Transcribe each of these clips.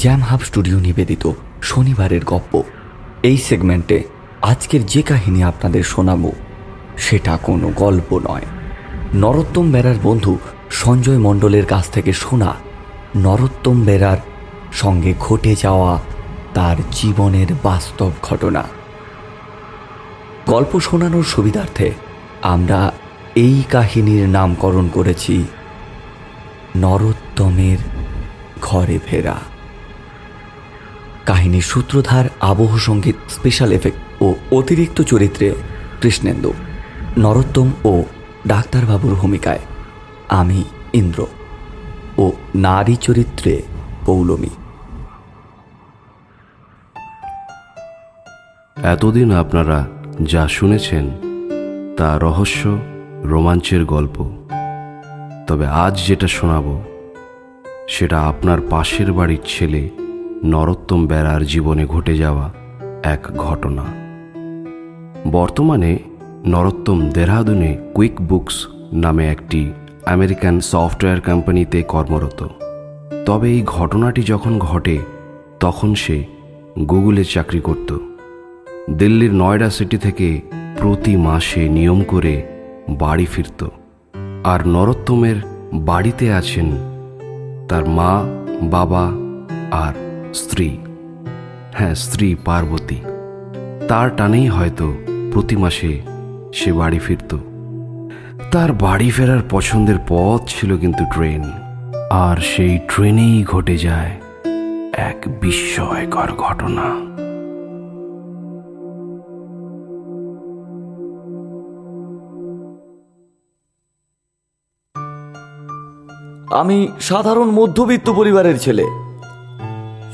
Jam Hub studio নিবেদিত শনিবারের গপ্প। এই সেগমেন্টে আজকের যে কাহিনী আপনাদের শোনাবো, সেটা কোনো গল্প নয়। নরোত্তম বেরার বন্ধু সঞ্জয় মণ্ডলের কাছ থেকে শোনা নরোত্তম বেরার সঙ্গে ঘটে যাওয়া তার জীবনের বাস্তব ঘটনা। গল্প শোনানোর সুবিধার্থে আমরা এই কাহিনীর নামকরণ করেছি নরোত্তমের ঘরে ফেরা। কাহিনীর সূত্রধার, আবহ সংগীত স্পেশাল এফেক্ট ও অতিরিক্ত চরিত্রে কৃষ্ণেন্দু, নরোত্তম ও ডাক্তারবাবুর ভূমিকায় আমি ইন্দ্র ও নারী চরিত্রে পৌলমী। এতদিন আপনারা যা শুনেছেন, তা রহস্য, রোমাঞ্চের গল্প। তবে আজ যেটা শোনাব, সেটা আপনার পাশের বাড়ির ছেলে নরোত্তম বেড়ার জীবনে ঘটে যাওয়া এক ঘটনা। বর্তমানে নরোত্তম দেহরাদুনে কুইক বুকস নামে একটি আমেরিকান সফটওয়্যার কোম্পানিতে কর্মরত। তবে এই ঘটনাটি যখন ঘটে, তখন সে গুগলে চাকরি করত। দিল্লির নয়ডা সিটি থেকে প্রতি মাসে নিয়ম করে বাড়ি ফিরত। আর নরোত্তমের বাড়িতে আছেন তার মা, বাবা আর স্ত্রী। হ্যাঁ স্ত্রী পার্বতী। তার টানেই হয়তো প্রতি মাসে সে বাড়ি ফিরত। তার বাড়ি ফেরার পছন্দের পথ ছিল কিন্তু ট্রেন। আর সেই ট্রেনেই ঘটে যায় এক বিস্ময়কর ঘটনা। আমি সাধারণ মধ্যবিত্ত পরিবারের ছেলে।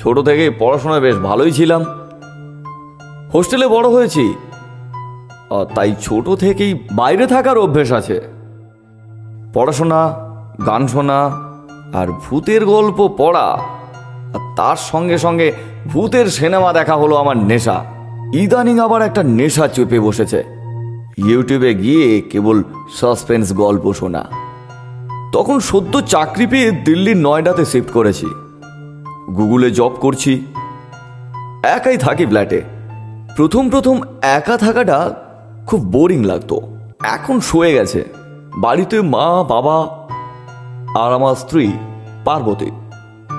ছোট থেকে পড়াশোনায় বেশ ভালোই ছিলাম। হোস্টেলে বড় হয়েছি। তাই ছোট থেকেই বাইরে থাকার অভ্যেস আছে। পড়াশোনা, গান শোনা আর ভূতের গল্প পড়া। তার সঙ্গে সঙ্গে ভূতের সিনেমা দেখা হলো আমার নেশা। ইদানিং আবার একটা নেশা চেপে বসেছে। ইউটিউবে গিয়ে কেবল সাসপেন্স গল্প শোনা। তখন সদ্য চাকরি পেয়ে দিল্লির নয়ডাতে শিফট করেছি। গুগলে জব করছি। একাই থাকি ফ্ল্যাটে। প্রথম প্রথম একা থাকাটা খুব বোরিং লাগতো। এখন শুয়ে গেছে। বাড়িতে মা, বাবা আর আমার স্ত্রী পার্বতী।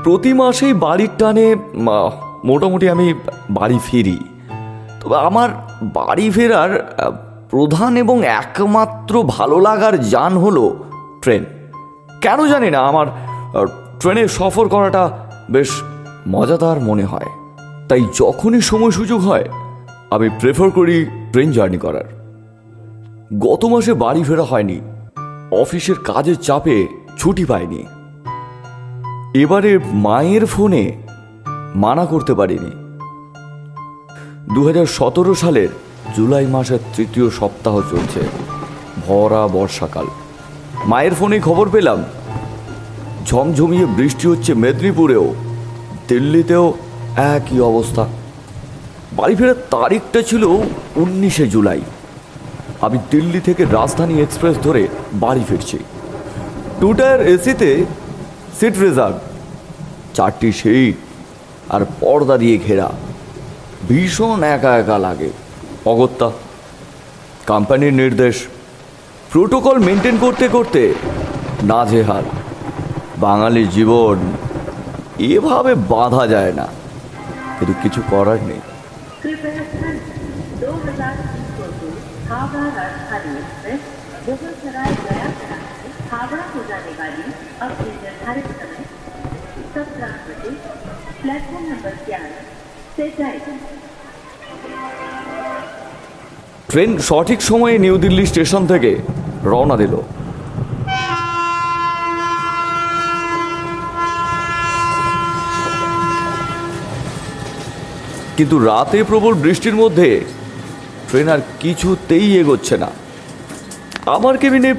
প্রতি মাসেই বাড়ির টানে মোটামুটি আমি বাড়ি ফিরি। তবে আমার বাড়ি ফেরার প্রধান এবং একমাত্র ভালো লাগার যান হলো ট্রেন। কেন জানি না, আমার ট্রেনে সফর করাটা বেশ মজাদার মনে হয়। তাই যখনই সময় সুযোগ হয়, আমি প্রেফার করি ট্রেন জার্নি করার। গত মাসে বাড়ি ফেরা হয়নি, অফিসের কাজের চাপে ছুটি পাইনি। এবারে মায়ের ফোনে মানা করতে পারিনি। দু হাজার সতেরো সালের জুলাই মাসের তৃতীয় সপ্তাহ চলছে, ভরা বর্ষাকাল। মায়ের ফোনে খবর পেলাম ঝমঝমিয়ে বৃষ্টি হচ্ছে মেদিনীপুরেও। দিল্লিতেও একই অবস্থা। বাড়ি ফেরার তারিখটা ছিল উনিশে জুলাই। আমি দিল্লি থেকে রাজধানী এক্সপ্রেস ধরে বাড়ি ফিরছি। টু টায়ার এসিতে সিট রিজার্ভ, চারটি সিট আর পর্দা দিয়ে ঘেরা। ভীষণ একা একা লাগে। অগত্যা, কোম্পানির নির্দেশ, প্রোটোকল মেনটেন করতে করতে নাজেহাল। বাঙালির জীবন এভাবে বাঁধা যায় না কিন্তু কিছু করার নেই कृपया ध्यान दें। दो हजार तीन सौ दो हावड़ा राजधानी एक्सप्रेस बेगूसराय गया से हावड़ा को जाने वाली अपने निर्धारित समय सत्रह बजे प्लेटफॉर्म नंबर ग्यारह से जाएगी ট্রেন সঠিক সময়ে নিউ দিল্লি স্টেশন থেকে রওনা দিল কিন্তু রাতে প্রবল বৃষ্টির মধ্যে ট্রেন আর কিছুতেই এগোচ্ছে না। আমার কেবিনে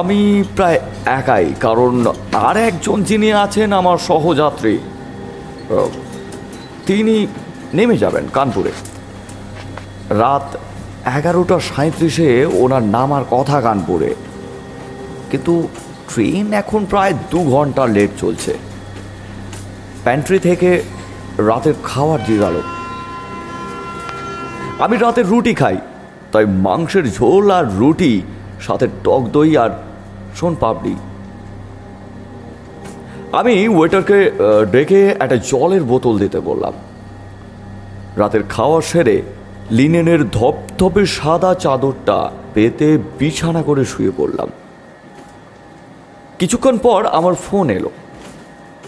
আমি প্রায় একাই, কারণ আর একজন যিনি আছেন আমার সহযাত্রী তিনি নেমে যাবেন কানপুরে। রাত এগারোটা সাঁত্রিশে ওনার নামার কথা কানপুরে। কিন্তু ট্রেন এখন প্রায় দু ঘণ্টা লেট চলছে। প্যান্ট্রি থেকে রাতের খাবার জিগালো আমি রাতের রুটি খাই, তাই মাংসের ঝোল আর রুটি, সাথে টক দই আর সোন পাপড়ি। আমি ওয়েটারকে ডেকে একটা জলের বোতল দিতে বললাম। রাতের খাওয়া সেরে লিনেনের ধপধপে সাদা চাদরটা পেতে বিছানা করে শুয়ে পড়লাম। কিছুক্ষণ পর আমার ফোন এলো,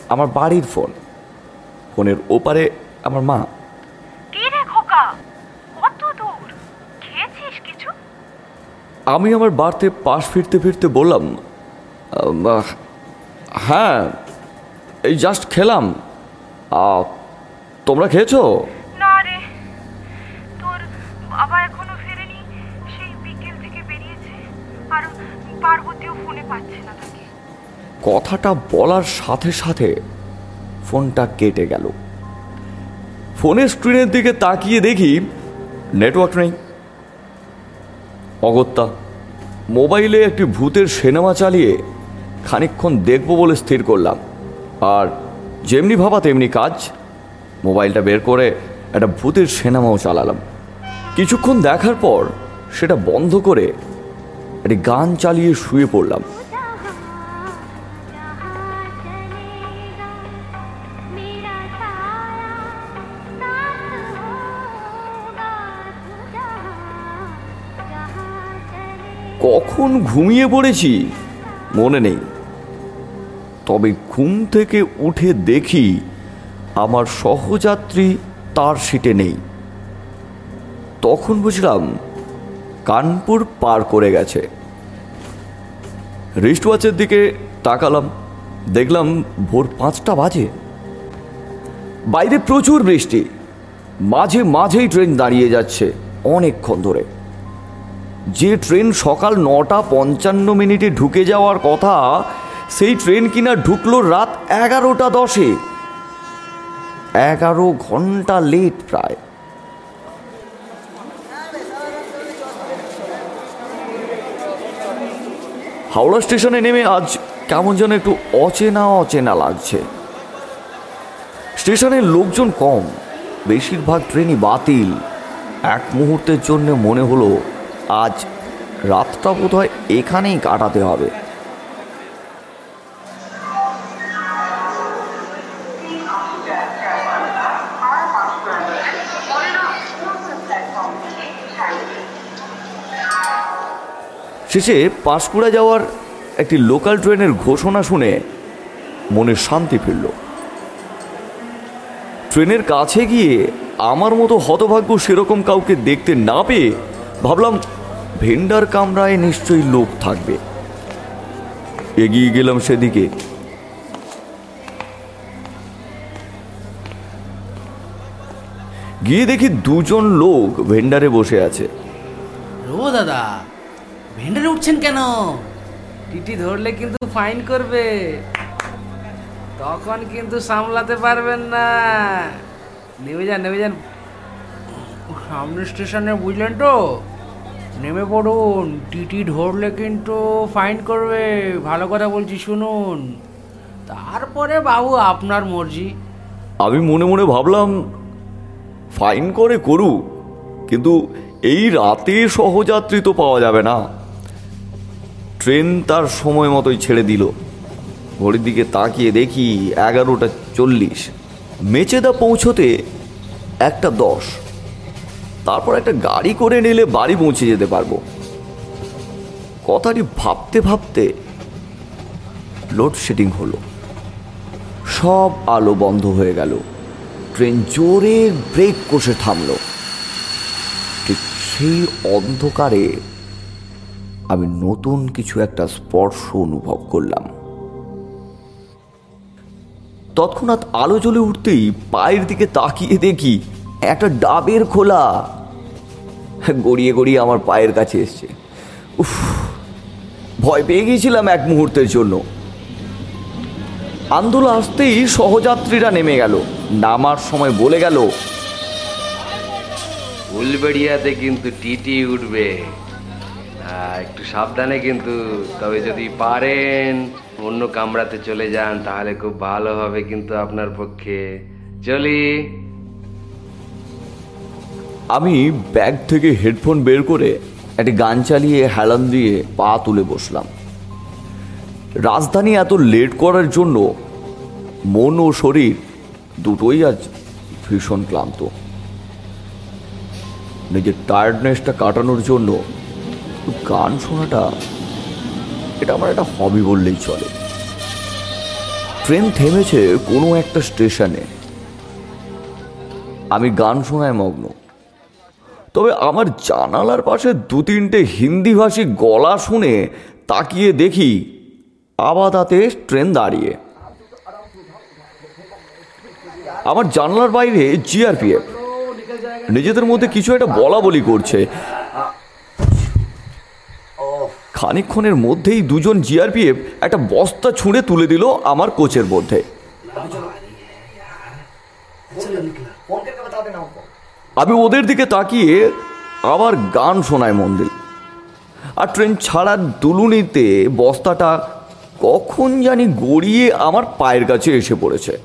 আমার বাড়ির ফোন। ফোনের ওপারে আমার মা। কি রে খোকা? কত দূর? খেয়েছিস কিছু? আমি আমার বাড়িতে পাশ ফিরতে ফিরতে বললাম হ্যাঁ এই জাস্ট খেলাম। তোমরা খেয়েছো? না রে তোর বাবা এখনও ফেরেনি সেই বিকেল থেকে বেরিয়েছে আর পার্বতীও ফোনে পাচ্ছে না তাকে। কথাটা বলার সাথে সাথে ফোনটা কেটে গেল। ফোনের স্ক্রিনের দিকে তাকিয়ে দেখি নেটওয়ার্ক নেই। অগত্যা, মোবাইলে একটি ভূতের সিনেমা চালিয়ে খানিকক্ষণ দেখব বলে স্থির করলাম। আর যেমনি ভাবা তেমনি কাজ, মোবাইলটা বের করে একটা ভূতের সিনেমাও চালালাম। কিছুক্ষণ দেখার পর সেটা বন্ধ করে একটি গান চালিয়ে শুয়ে পড়লাম। ঘুমিয়ে পড়েছি। মনে নেই। তবে ঘুম থেকে উঠে দেখি আমার সহযাত্রী তার সিটে নেই। তখন বুঝলাম কানপুর পার করে গেছে। রিস্ট ওয়াচের দিকে তাকালাম। দেখলাম ভোর পাঁচটা বাজে। বাইরে প্রচুর বৃষ্টি। মাঝে মাঝেই ট্রেন দাঁড়িয়ে যাচ্ছে অনেকক্ষণ ধরে। যে ট্রেন সকাল নটা পঞ্চান্ন মিনিটে ঢুকে যাওয়ার কথা, সেই ট্রেন কিনা ঢুকলো রাত এগারোটা দশে। এগারো ঘণ্টা লেট প্রায়। হাওড়া স্টেশনে নেমে আজ কেমন যেন একটু অচেনা অচেনা লাগছে। স্টেশনের লোকজন কম, বেশিরভাগ ট্রেনই বাতিল। এক মুহূর্তের জন্য মনে হলো আজ রাতটা বোধ হয় এখানেই কাটাতে হবে। শেষে পাঁশকুড়া যাওয়ার একটি লোকাল ট্রেনের ঘোষণা শুনে মনে শান্তি ফিরল। ট্রেনের কাছে গিয়ে আমার মতো হতভাগ্য সেরকম কাউকে দেখতে না পেয়ে ভাবলাম ভেন্ডার কামরায় নিশ্চয়ই লোক থাকবে। এগিয়ে গেলাম সেদিকে। গিয়ে দেখি দুজন লোক ভেন্ডারে বসে আছে। রো দাদা, ভেন্ডারে উঠছেন কেন? টিটি ধরলে কিন্তু ফাইন করবে। তখন কিন্তু সামলাতে পারবেন না। নেমে যান নেমে যান। সামনে স্টেশনে বুঝলেন তো? নেমে পড়ুন, টিটি ধরলে কিন্তু ফাইন করবে। ভালো কথা বলছি, শুনুন। তারপরে বাবু, আপনার মর্জি। আমি মনে মনে ভাবলাম ফাইন করে করুক কিন্তু এই রাতে সহযাত্রী তো পাওয়া যাবে না। ট্রেন তার সময় মতোই ছেড়ে দিল। ঘড়ির দিকে তাকিয়ে দেখি এগারোটা চল্লিশ। মেচেদা পৌঁছতে একটা দশ। তারপর একটা গাড়ি করে নিলে বাড়ি পৌঁছে যেতে পারব। কথাটি ভাবতে ভাবতে লোডশেডিং হলো। সব আলো বন্ধ হয়ে গেল। ট্রেন জোরে ব্রেক কষে থামল। ঠিক সেই অন্ধকারে আমি নতুন কিছু একটা স্পর্শ অনুভব করলাম। তৎক্ষণাৎ আলো জ্বলে উঠতেই পায়ের দিকে তাকিয়ে দেখি একটা ডাবের খোলা। গড়িয়ে গড়িয়ে আমার পায়ের কাছে এসছে। উফ, ভয় পেয়ে গিয়েছিলাম এক মুহূর্তের জন্য। আন্দোলন আসতেই সহযাত্রীরা নেমে গেল। নামার সময় বলে গেল, উলবেড়িয়াতে কিন্তু টিটি উঠবে। একটু সাবধানে কিন্তু, তবে যদি পারেন, অন্য কামরাতে চলে যান, তাহলে খুব ভালো হবে কিন্তু আপনার পক্ষে। চলি। আমি ব্যাগ থেকে হেডফোন বের করে একটি গান চালিয়ে হেলান দিয়ে পা তুলে বসলাম। রাজধানী এত লেট করার জন্য মন ও শরীর দুটোই আজ ভীষণ ক্লান্ত। নিজের টায়ার্ডনেসটা কাটানোর জন্য গান শোনাটা এটা আমার একটা হবি বললেই চলে। ট্রেন থেমেছে কোনো একটা স্টেশনে। আমি গান শোনায় মগ্ন। তবে আমার জানালার পাশে দু তিনটে হিন্দিভাষী গলা শুনে তাকিয়ে দেখি আবাদাতে ট্রেন দাঁড়িয়ে। আমার জানলার বাইরে জিআরপিএফ। নিজেদের মধ্যে কিছু একটা বলা বলি করছে। খানিকক্ষণের মধ্যেই দুজন জিআরপিএফ একটা বস্তা ছুঁড়ে তুলে দিল আমার কোচের মধ্যে। আমি ওদের দিকে তাকিয়ে আবার গান শোনায় মন দিল আর ট্রেন ছাড়ার দুলুনিতে বস্তাটা কখন জানি গড়িয়ে আমার পায়ের কাছে এসে পড়েছে।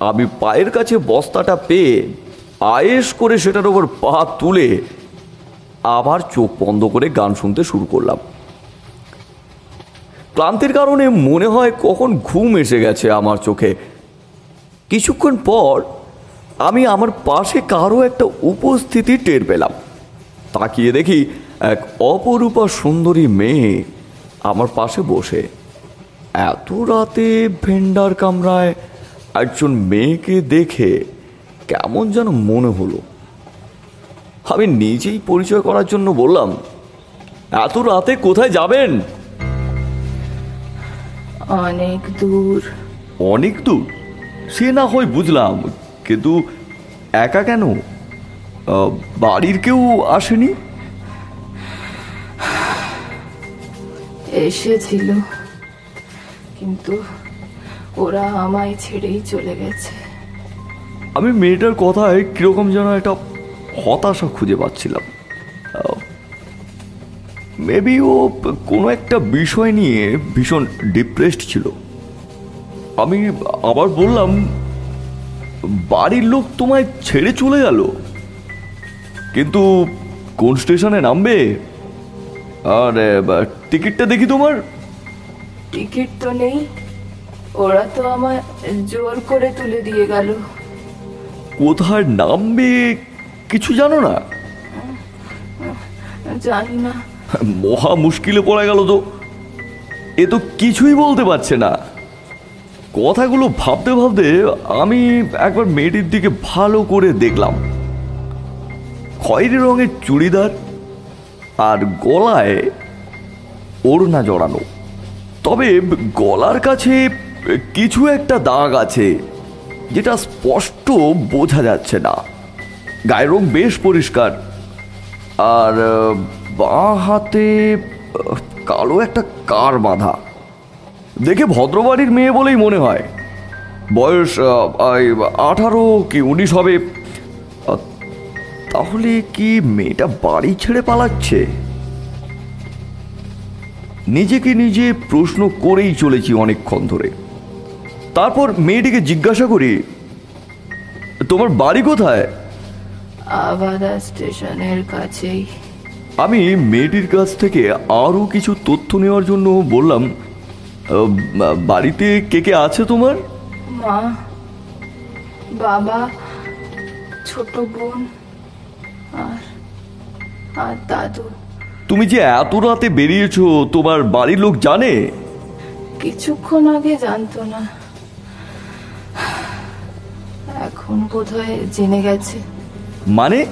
আমি পায়ের কাছে বস্তাটা পেয়ে আয়েস করে সেটার ওপর পা তুলে আবার চোখ বন্ধ করে গান শুনতে শুরু করলাম। ক্লান্তির কারণে মনে হয় কখন ঘুম এসে গেছে আমার চোখে। কিছুক্ষণ পর আমি আমার পাশে কারও একটা উপস্থিতি টের পেলাম। তাকিয়ে দেখি এক অপরূপা সুন্দরী মেয়ে আমার পাশে বসে। এত রাতে ভেন্ডার কামরায় একজন মেয়েকে দেখে কেমন যেন মনে হলো। আমি নিজেই পরিচয় করার জন্য বললাম এত রাতে কোথায় যাবেন? অনেক দূর। অনেক দূর? সে না হয় বুঝলাম কিন্তু একা কেন? বাড়ির কেউ আসেনি? এসেছিল কিন্তু ওরা আমায় ছেড়েই চলে গেছে। আমি মেয়েটার কথায় কীরকম যেন একটা হতাশা খুঁজে পাচ্ছিলাম। মেবি ও কোনো একটা বিষয় নিয়ে ভীষণ ডিপ্রেসড ছিল। আমি আবার বললাম বাড়ির লোক তোমায় ছেড়ে চলে গেল। কিন্তু কোন স্টেশনে নামবে? আর টিকিটটা দেখি তোমার। টিকিট তো নেই। ওরা তো আমায় জোর করে তুলে দিয়ে গেল। কোথায় নামবে কিছু জানো না? জানি না। মহা মুশকিলে পড়ে গেল তো। এ তো কিছুই বলতে পারছে না। কথাগুলো ভাবতে ভাবতে আমি একবার মেয়েটির দিকে ভালো করে দেখলাম। খয়েরি রঙের চুড়িদার আর গলায় ওড়না জড়ানো। তবে গলার কাছে কিছু একটা দাগ আছে, যেটা স্পষ্ট বোঝা যাচ্ছে না। গায়ের রং বেশ পরিষ্কার। আর, বাঁ হাতে কালো একটা কার বাঁধা। দেখে ভদ্রবাড়ির মেয়ে বলেই মনে হয়। বয়স আঠারো কি উনিশ হবে। তাহলে কি মেয়েটা বাড়ি ছেড়ে পালাচ্ছে? নিজেকে নিজে প্রশ্ন করেই চলেছি অনেকক্ষণ ধরে। তারপর মেয়েটিকে জিজ্ঞাসা করি তোমার বাড়ি কোথায়? আবাদা স্টেশনের কাছেই। আমি মেয়েটির কাছ থেকে আরও কিছু তথ্য নেওয়ার জন্য বললাম "আহ, বা- বাড়িতে কে কে আছে তোমার? মা বাবা ছোট বোন আর আর দাদু। তুমি যে এত রাতে বেরিয়েছো তোমার বাড়ির লোক জানে? কিছুক্ষণ আগে জানতো না। এখন বোধহয় জেনে গেছে। মানে?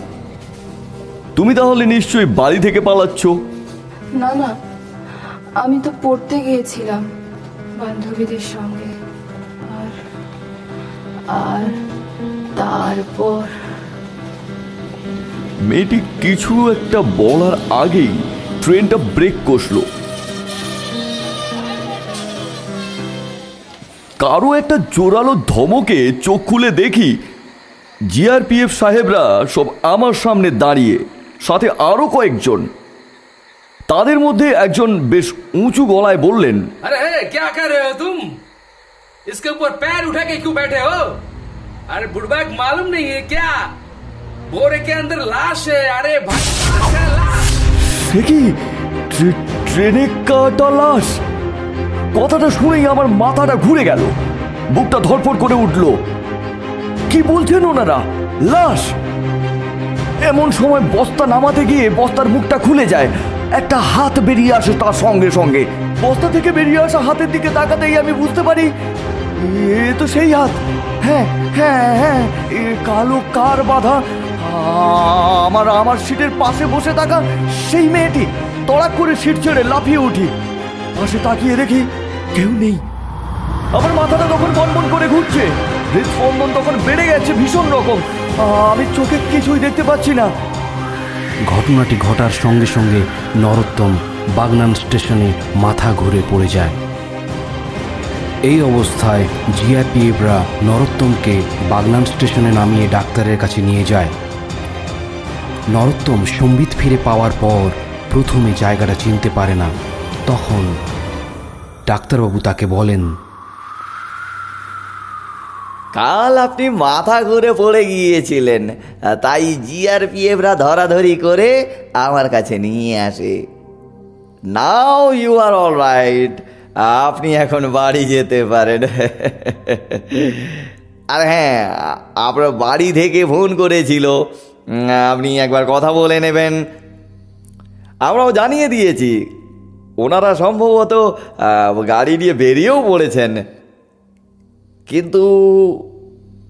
তুমি তাহলে নিশ্চয়ই বাড়ি থেকে পালাচ্ছ? না না আমি তো পড়তে গিয়েছিলাম। বান্ধবীদের সঙ্গে। আর আর তারপর? মেয়েটি কিছু একটা বলার আগেই ট্রেনটা ব্রেক কষলো। কারও একটা জোরালো ধমকে চোখ খুলে দেখি জিআরপিএফ সাহেবরা সব আমার সামনে দাঁড়িয়ে, সাথে আরও কয়েকজন। তাদের মধ্যে একজন বেশ উঁচু গলায় বললেন अरे क्या कर रहे हो तुम इसके ऊपर पैर उठा के क्यों बैठे हो अरे बुढ़बैक मालूम नहीं है क्या बोरे के अंदर लाश है अरे भाई है लाश সে কি ট্রে- ট্রেনে কাটা লাশ কথাটা শুনেই আমার মাথাটা ঘুরে গেল বুকটা ধরফর করে উঠল কি বলছেন ওনারা লাশ এমন সময় বস্তা নামাতে গিয়ে বস্তার মুখটা খুলে যায় একটা হাত বেরিয়ে আসে তার সঙ্গে সঙ্গে। বস্তা থেকে বেরিয়ে আসা হাতের দিকে তাকাতেই আমি বুঝতে পারি, এ তো সেই হাত। হ্যাঁ হ্যাঁ হ্যাঁ এ কালো কার বাঁধা। আমার আমার সিটের পাশে বসে থাকা সেই মেয়েটি তড়াক করে সিট ছেড়ে লাফিয়ে উঠি। পাশে তাকিয়ে দেখি কেউ নেই। আমার মাথাটা তখন বনবন করে ঘুরছে। হৃদস্পন্দন তখন বেড়ে গেছে ভীষণ রকম। আমি চোখে কিছুই দেখতে পাচ্ছি না। ঘটনাটি ঘটার সঙ্গে সঙ্গে নরোত্তম বাগনান স্টেশনে মাথা ঘুরে পড়ে যায়। এই অবস্থায় জিআরপিএফরা নরোত্তমকে বাগনান স্টেশনে নামিয়ে ডাক্তারের কাছে নিয়ে যায়। নরোত্তম সম্বিত ফিরে পাওয়ার পর প্রথমে জায়গাটা চিনতে পারে না। তখন ডাক্তারবাবু তাকে বলেন কাল আপনি মাথা ঘুরে পড়ে গিয়েছিলেন, তাই জিআরপিএফরা ধরাধরি করে আমার কাছে নিয়ে আসে। Now you are all right আপনি এখন বাড়ি যেতে পারেন। আর হ্যাঁ আপনার বাড়ি থেকে ফোন করেছিল। আপনি একবার কথা বলে নেবেন। আমরাও জানিয়ে দিয়েছি। ওনারা সম্ভবত গাড়ি নিয়ে বেরিয়েও পড়েছেন। কিন্তু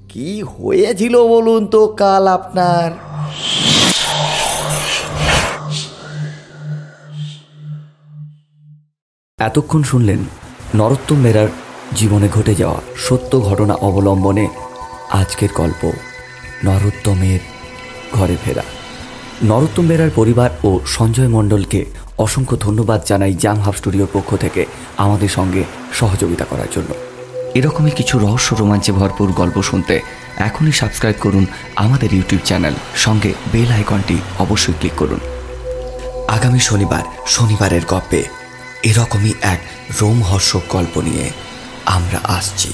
কি হয়েছিল বলুন তো কাল আপনার? এতক্ষণ শুনলেন নরোত্তম বেরার জীবনে ঘটে যাওয়া সত্য ঘটনা অবলম্বনে আজকের গল্প নরোত্তমের ঘরে ফেরা। নরোত্তম বেরার পরিবার ও সঞ্জয় মণ্ডলকে অসংখ্য ধন্যবাদ জানাই জাম হাব স্টুডিওর পক্ষ থেকে আমাদের সঙ্গে সহযোগিতা করার জন্য। এরকমই কিছু রহস্য রোমাঞ্চে ভরপুর গল্প শুনতে এখনই সাবস্ক্রাইব করুন আমাদের ইউটিউব চ্যানেল সঙ্গে বেল আইকনটি অবশ্যই ক্লিক করুন। আগামী শনিবার শনিবারের গল্পে এরকমই এক রোমহর্ষক গল্প নিয়ে আমরা আসছি।